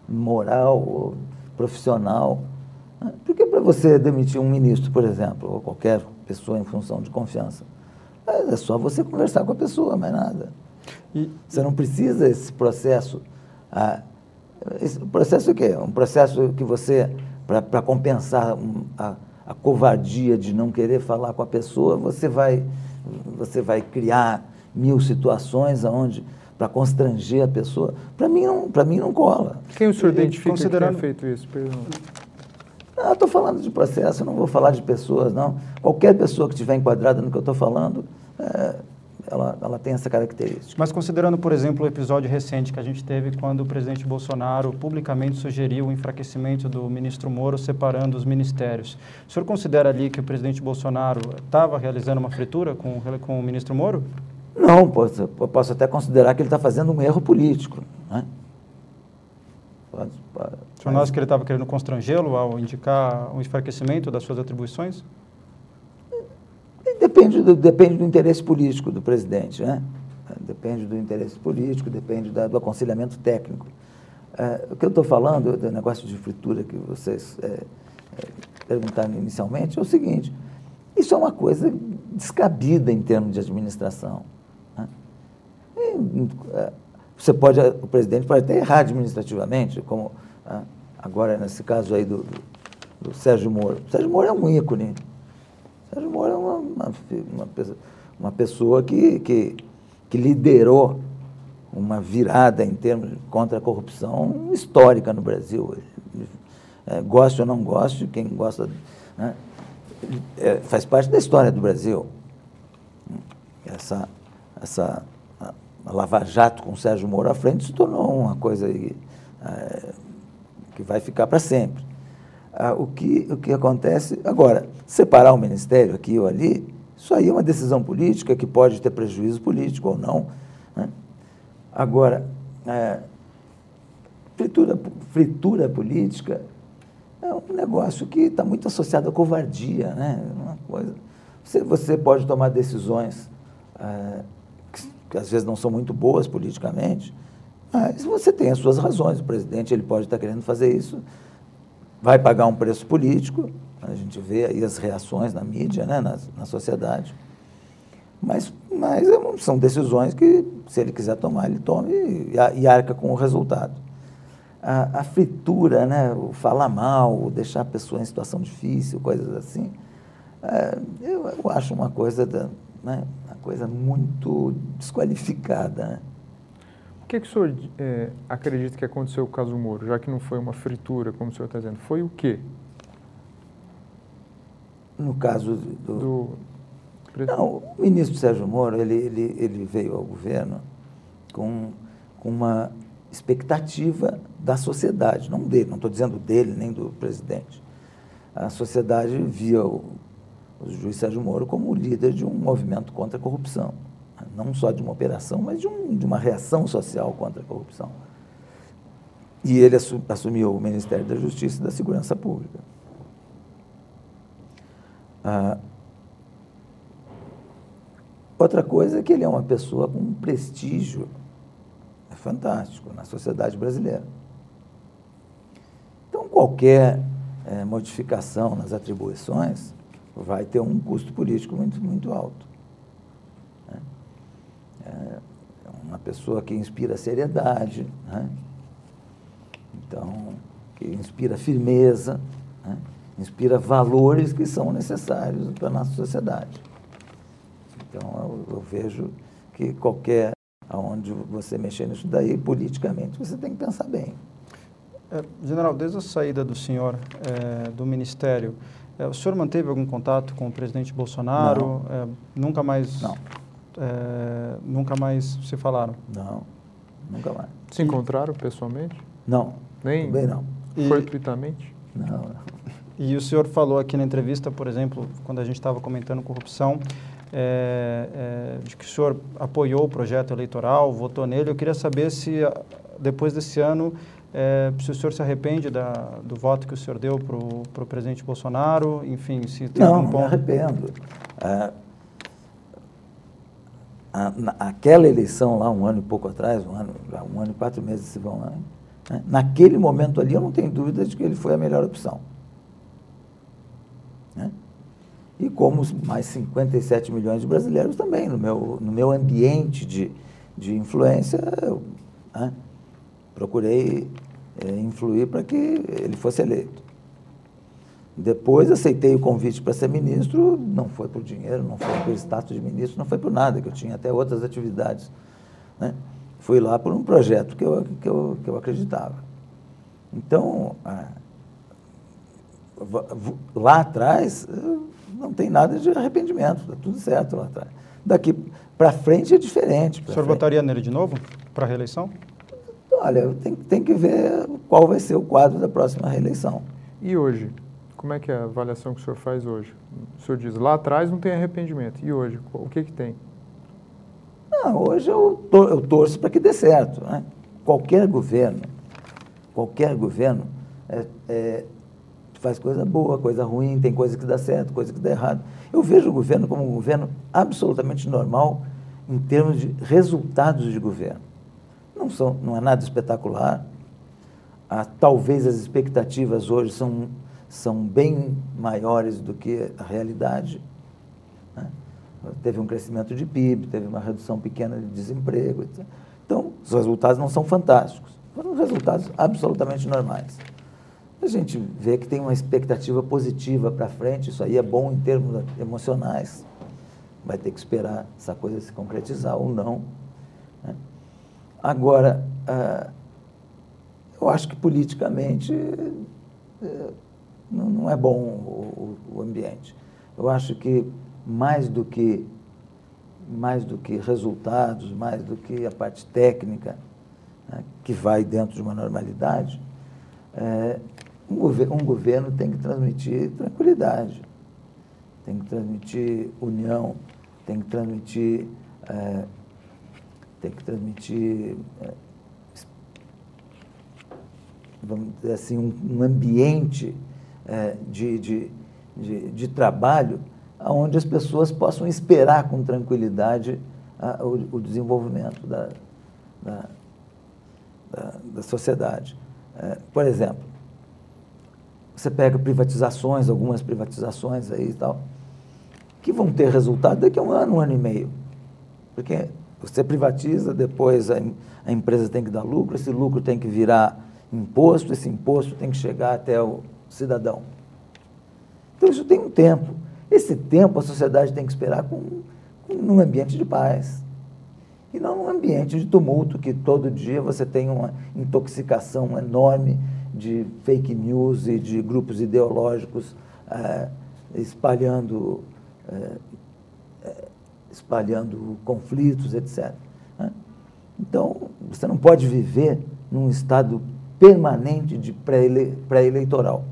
moral ou profissional. Né? Porque para você demitir um ministro, por exemplo, ou qualquer pessoa em função de confiança, é só você conversar com a pessoa, mais nada. E, você não precisa esse processo. Ah, esse processo o quê? Um processo que você, para compensar a, a covardia de não querer falar com a pessoa, você vai, você vai criar mil situações onde para constranger a pessoa. Para mim não, para mim não cola. Quem o senhor identifica considerando... que feito isso? Não, eu estou falando de processo, eu não vou falar de pessoas, não. Qualquer pessoa que estiver enquadrada no que eu estou falando, é, ela, ela tem essa característica. Mas considerando, por exemplo, o episódio recente que a gente teve quando o presidente Bolsonaro publicamente sugeriu o enfraquecimento do ministro Moro separando os ministérios, o senhor considera ali que o presidente Bolsonaro estava realizando uma fritura com, com o ministro Moro? Não, posso, posso até considerar que ele está fazendo um erro político. Né? Pode, pode, o senhor não acha que ele estava querendo constrangê-lo ao indicar um enfraquecimento das suas atribuições? Depende do, depende do interesse político do presidente, né? Depende do interesse político, depende da, do aconselhamento técnico. É, o que eu estou falando, do negócio de fritura que vocês é, é, perguntaram inicialmente, é o seguinte: isso é uma coisa descabida em termos de administração. Né? E, é, você pode, o presidente pode até errar administrativamente, como é, agora nesse caso aí do, do, do Sérgio Moro. O Sérgio Moro é um ícone Sérgio Moro é uma, uma, uma, uma pessoa que, que, que liderou uma virada em termos contra a corrupção histórica no Brasil. É, goste ou não goste, quem gosta né, é, faz parte da história do Brasil. Essa, essa a Lava Jato com o Sérgio Moro à frente se tornou uma coisa aí, é, que vai ficar para sempre. Ah, o, que, o que acontece agora, separar o ministério aqui ou ali, isso aí é uma decisão política que pode ter prejuízo político ou não. Né? Agora, é, fritura, fritura política é um negócio que está muito associado à covardia. Né? Uma coisa, você, você pode tomar decisões é, que, que às vezes não são muito boas politicamente, mas você tem as suas razões. O presidente ele pode estar tá querendo fazer isso, vai pagar um preço político, a gente vê aí as reações na mídia, né, na, na sociedade. Mas, mas é são decisões que, se ele quiser tomar, ele tome e, e arca com o resultado. A, a, fritura, né, o falar mal, o deixar a pessoa em situação difícil, coisas assim, é, eu, eu, acho uma coisa, da, né, uma coisa muito desqualificada. Né? O que, que o senhor é, acredita que aconteceu com o caso Moro, já que não foi uma fritura, como o senhor está dizendo? Foi o quê? No caso do, do não, o ministro Sérgio Moro, ele, ele, ele veio ao governo com, com uma expectativa da sociedade, não dele, não estou dizendo dele nem do presidente. A sociedade via o, o juiz Sérgio Moro como o líder de um movimento contra a corrupção. Não só de uma operação, mas de, um, de uma reação social contra a corrupção. E ele assumiu o Ministério da Justiça e da Segurança Pública. Ah, outra coisa é que ele é uma pessoa com um prestígio fantástico na sociedade brasileira. Então, qualquer é, modificação nas atribuições vai ter um custo político muito, muito alto. Né? É uma pessoa que inspira seriedade, né? então, que inspira firmeza. Né? inspira valores que são necessários para a nossa sociedade. Então, eu, eu vejo que qualquer, aonde você mexer nisso daí, politicamente, você tem que pensar bem. É, general, desde a saída do senhor é, do Ministério, é, o senhor manteve algum contato com o presidente Bolsonaro? É, nunca mais... Não. É, nunca mais se falaram? Não, nunca mais. Se encontraram pessoalmente? Não, Nem também não. Fortuitamente? Não, não. E o senhor falou aqui na entrevista, por exemplo, quando a gente estava comentando corrupção, é, é, de que o senhor apoiou o projeto eleitoral, votou nele. Eu queria saber se, depois desse ano, é, se o senhor se arrepende da, do voto que o senhor deu para o presidente Bolsonaro, enfim, se tem não, algum ponto... Não, me arrependo. É, a, aquela eleição lá, um ano e pouco atrás, um ano, um ano e quatro meses se vão lá, né? naquele momento ali, eu não tenho dúvida de que ele foi a melhor opção. Né? E como mais 57 milhões de brasileiros também, no meu, no meu ambiente de, de influência, eu né, procurei é, influir para que ele fosse eleito. Depois aceitei o convite para ser ministro, não foi por dinheiro, não foi por status de ministro, não foi por nada, que eu tinha até outras atividades. Né? Fui lá por um projeto que eu, que eu, que eu acreditava. Então, ah, lá atrás não tem nada de arrependimento, está tudo certo lá atrás. Daqui para frente é diferente. O senhor votaria nele de novo para a reeleição? Olha, tem, tem que ver qual vai ser o quadro da próxima reeleição. E hoje? Como é que é a avaliação que o senhor faz hoje? O senhor diz, lá atrás não tem arrependimento. E hoje, o que que tem? Não, hoje eu, tor eu torço para que dê certo. Né? Qualquer governo, qualquer governo é, é, faz coisa boa, coisa ruim, tem coisa que dá certo, coisa que dá errado. Eu vejo o governo como um governo absolutamente normal em termos de resultados de governo. Não, são, não é nada espetacular. Ah, talvez as expectativas hoje são, são bem maiores do que a realidade. Né? Teve um crescimento de PIB, teve uma redução pequena de desemprego. Etc. Então, os resultados não são fantásticos. Foram resultados absolutamente normais a gente vê que tem uma expectativa positiva para frente, isso aí é bom em termos emocionais. Vai ter que esperar essa coisa se concretizar ou não. Agora, ah, eu acho que politicamente eh, não, não é bom o, o ambiente. Eu acho que mais do que mais do que resultados, mais do que a parte técnica, né, que vai dentro de uma normalidade, é, um, governo, um governo tem que transmitir tranquilidade, tem que transmitir união, tem que transmitir, é, tem que transmitir, é, vamos dizer assim, um, um ambiente de, de, de, de trabalho onde as pessoas possam esperar com tranquilidade a, o, o, desenvolvimento da, da, da, da sociedade. É, por exemplo, você pega privatizações, algumas privatizações aí e tal, que vão ter resultado daqui a um ano, um ano e meio. Porque você privatiza, depois a, a empresa tem que dar lucro, esse lucro tem que virar imposto, esse imposto tem que chegar até o cidadão. Então isso tem um tempo. Esse tempo a sociedade tem que esperar com, com, num ambiente de paz. E não num ambiente de tumulto, que todo dia você tem uma intoxicação enorme de fake news e de grupos ideológicos é, espalhando, é, espalhando conflitos, etc. Né? Então, você não pode viver num estado permanente de pré-eleitoral.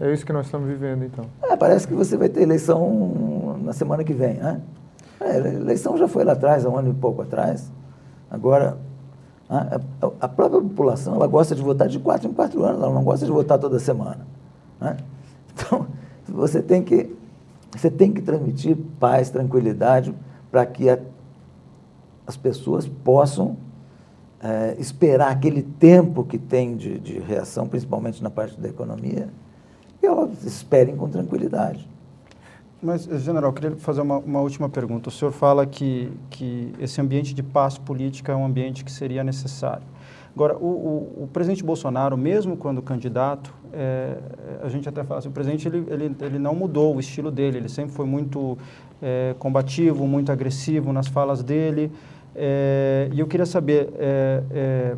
É isso que nós estamos vivendo, então. É, parece que você vai ter eleição na semana que vem. Né? É, a eleição já foi lá atrás, há um ano e pouco atrás. Agora, a, a, própria população ela gosta de votar de quatro em quatro anos, ela não gosta de votar toda semana. Né? Então, você tem que, você tem que transmitir paz, tranquilidade, para que a, as pessoas possam é, esperar aquele tempo que tem de, de reação, principalmente na parte da economia, elas esperem com tranquilidade. Mas, general, queria fazer uma, uma, última pergunta. O senhor fala que, que esse ambiente de paz política é um ambiente que seria necessário. Agora, o, o, o presidente Bolsonaro, mesmo quando candidato, é, a gente até fala assim, o presidente ele, ele, ele não mudou o estilo dele, ele sempre foi muito é, combativo, muito agressivo nas falas dele. É, e eu queria saber, é, é,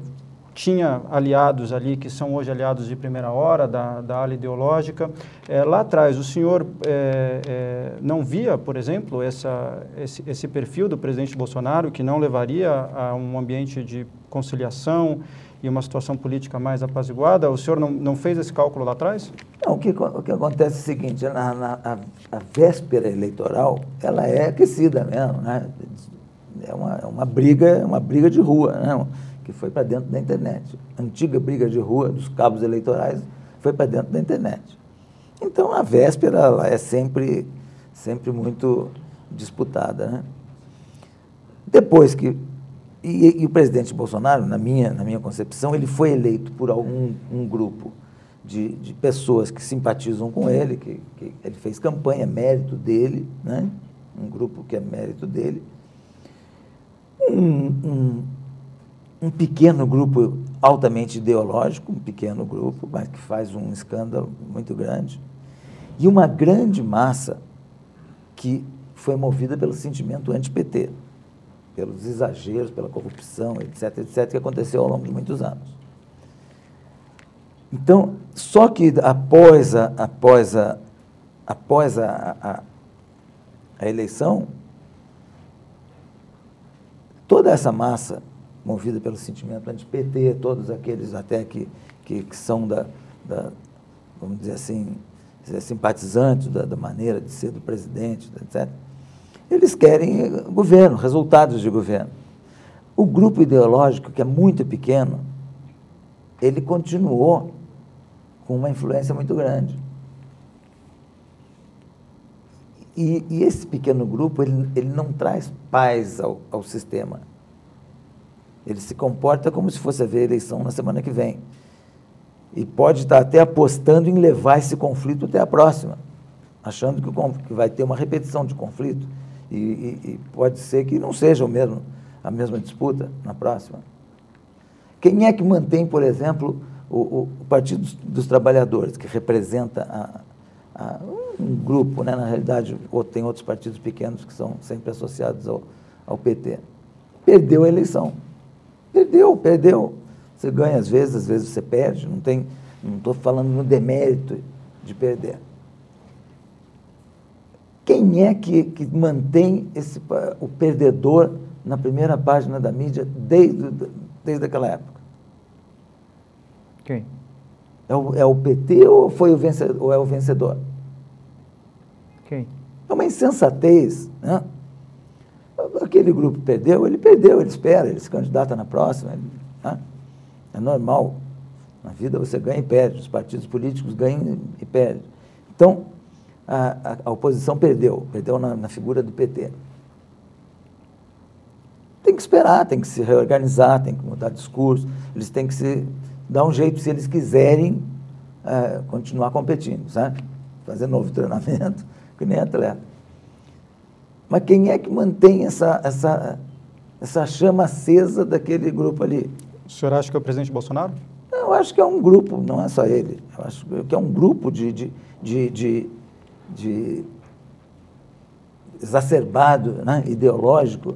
tinha aliados ali que são hoje aliados de primeira hora da, da ala ideológica. É, lá atrás, o senhor é, é, não via, por exemplo, essa, esse, esse, perfil do presidente Bolsonaro que não levaria a um ambiente de conciliação e uma situação política mais apaziguada? O senhor não, não fez esse cálculo lá atrás? Não, o que, o que acontece é o seguinte, na, na a, a véspera eleitoral, ela é aquecida mesmo, né? É uma, é uma briga, uma briga de rua, né? Que foi para dentro da internet. A antiga briga de rua dos cabos eleitorais foi para dentro da internet. Então, a véspera ela é sempre, sempre muito disputada. Né? Depois que. E, e, o presidente Bolsonaro, na minha, na minha concepção, ele foi eleito por algum um grupo de, de pessoas que simpatizam com ele, que, que ele fez campanha, mérito dele, né? um grupo que é mérito dele. Um, um, um pequeno grupo altamente ideológico, um pequeno grupo, mas que faz um escândalo muito grande, e uma grande massa que foi movida pelo sentimento anti-PT, pelos exageros, pela corrupção, etc., etc., que aconteceu ao longo de muitos anos. Então, só que após a, após a, após a, a, a eleição, toda essa massa movida pelo sentimento anti-PT, todos aqueles até que, que, que são da, da, vamos dizer assim, simpatizantes da, da, maneira de ser do presidente, etc., eles querem governo, resultados de governo. O grupo ideológico, que é muito pequeno, ele continuou com uma influência muito grande. E, e esse pequeno grupo, ele, ele não traz paz ao, ao sistema ele se comporta como se fosse haver eleição na semana que vem. E pode estar até apostando em levar esse conflito até a próxima, achando que, que vai ter uma repetição de conflito. E, e, e, pode ser que não seja o mesmo, a mesma disputa na próxima. Quem é que mantém, por exemplo, o, o, o Partido dos, dos, Trabalhadores, que representa a, a, um grupo, né? na realidade, tem outros partidos pequenos que são sempre associados ao, ao PT? Perdeu a eleição Perdeu, perdeu. Você ganha às vezes, às vezes você perde. Não tem, não estou falando no demérito de perder. Quem é que, que mantém esse, o perdedor na primeira página da mídia desde, desde aquela época? Quem? É o, é o PT ou, foi o vencedor, ou é o vencedor? Quem? É uma insensatez. Né? Aquele grupo perdeu, ele perdeu, ele espera, ele se candidata na próxima. Né? É normal. Na vida você ganha e perde, os partidos políticos ganham e perdem. Então, a, a, oposição perdeu, perdeu na, na figura do PT. Tem que esperar, tem que se reorganizar, tem que mudar discurso, eles têm que se dar um jeito se eles quiserem é, continuar competindo, sabe? Fazer novo treinamento, que nem atleta. Mas quem é que mantém essa, essa, essa chama acesa daquele grupo ali? O senhor acha que é o presidente Bolsonaro? Não, eu acho que é um grupo, não é só ele. Eu acho que é um grupo de, de, de, de, de exacerbado, né, ideológico,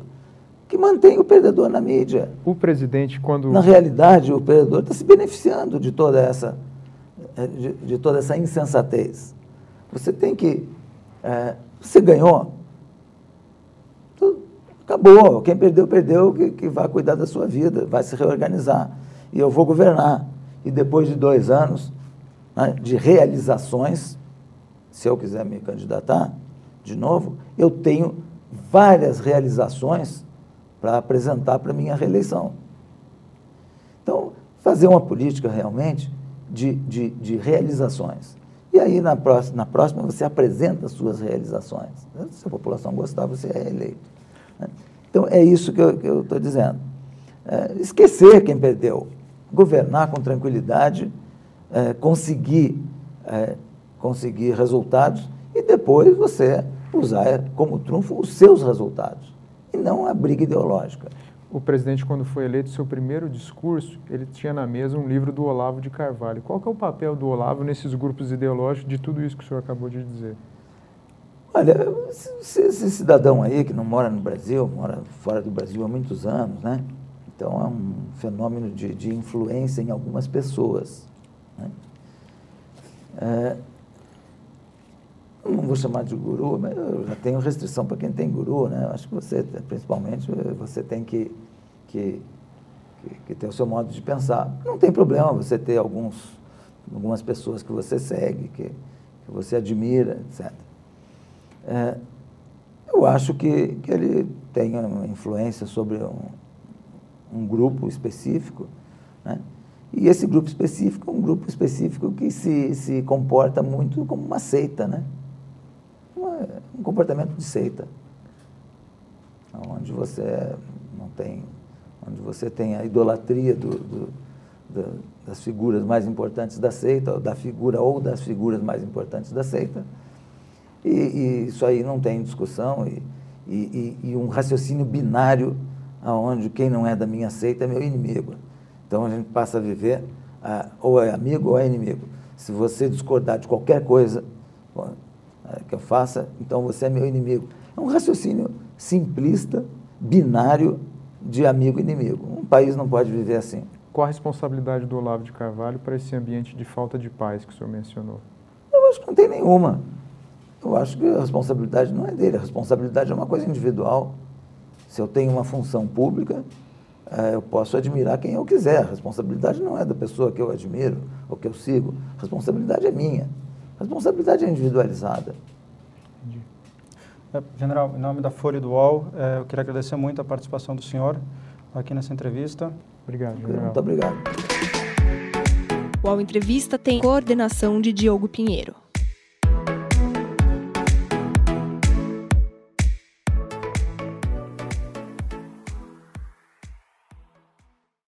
que mantém o perdedor na mídia. O presidente, quando. Na realidade, o perdedor está se beneficiando de toda essa, eh, de, de, toda essa insensatez. Você tem que. É, você ganhou, acabou. Quem perdeu, perdeu, que, que vai cuidar da sua vida, vai se reorganizar. E eu vou governar. E depois de dois anos né, de realizações, se eu quiser me candidatar de novo, eu tenho várias realizações para apresentar para minha reeleição. Então, fazer uma política realmente de, de, de realizações. E aí, na próxima, na próxima, você apresenta as suas realizações. Se a população gostar, você é eleito. Então, é isso que eu estou dizendo. É, esquecer quem perdeu. Governar com tranquilidade, é, conseguir, é, conseguir resultados e depois você usar como trunfo os seus resultados e não a briga ideológica. O presidente, quando foi eleito, seu primeiro discurso, ele tinha na mesa um livro do Olavo de Carvalho. Qual que é o papel do Olavo nesses grupos ideológicos de tudo isso que o senhor acabou de dizer? Olha, esse cidadão aí que não mora no Brasil, mora fora do Brasil há muitos anos, né? Então é um fenômeno de, de influência em algumas pessoas. Né? É, não vou chamar de guru, mas eu já tenho restrição para quem tem guru, né? Acho que você, principalmente, você tem que, que, que, que, ter o seu modo de pensar. Não tem problema você ter alguns, algumas pessoas que você segue, que, que você admira, etc. É, eu acho que, que ele tem uma influência sobre um, um grupo específico, né? E esse grupo específico é um grupo específico que se, se comporta muito como uma seita, né? uma, um comportamento de seita, onde você não tem, onde você tem a idolatria do, do, do, das figuras mais importantes da seita, ou da figura ou das figuras mais importantes da seita, e, e isso aí não tem discussão e, e, e, um raciocínio binário, onde quem não é da minha seita é meu inimigo. Então a gente passa a viver ah, ou é amigo ou é inimigo. Se você discordar de qualquer coisa, é, que eu faça, então você é meu inimigo. É um raciocínio simplista, binário de amigo e inimigo. Um país não pode viver assim. Qual a responsabilidade do Olavo de Carvalho para esse ambiente de falta de paz que o senhor mencionou? Eu acho que não tem nenhuma. Eu acho que a responsabilidade não é dele, a responsabilidade é uma coisa individual. Se eu tenho uma função pública, é, eu posso admirar quem eu quiser. A responsabilidade não é da pessoa que eu admiro ou que eu sigo. A responsabilidade é minha. A responsabilidade é individualizada. É, general, em nome da Folha do UOL, é, eu queria agradecer muito a participação do senhor aqui nessa entrevista. Obrigado, general. Muito obrigado. O UOL Entrevista tem coordenação de Diogo Pinheiro.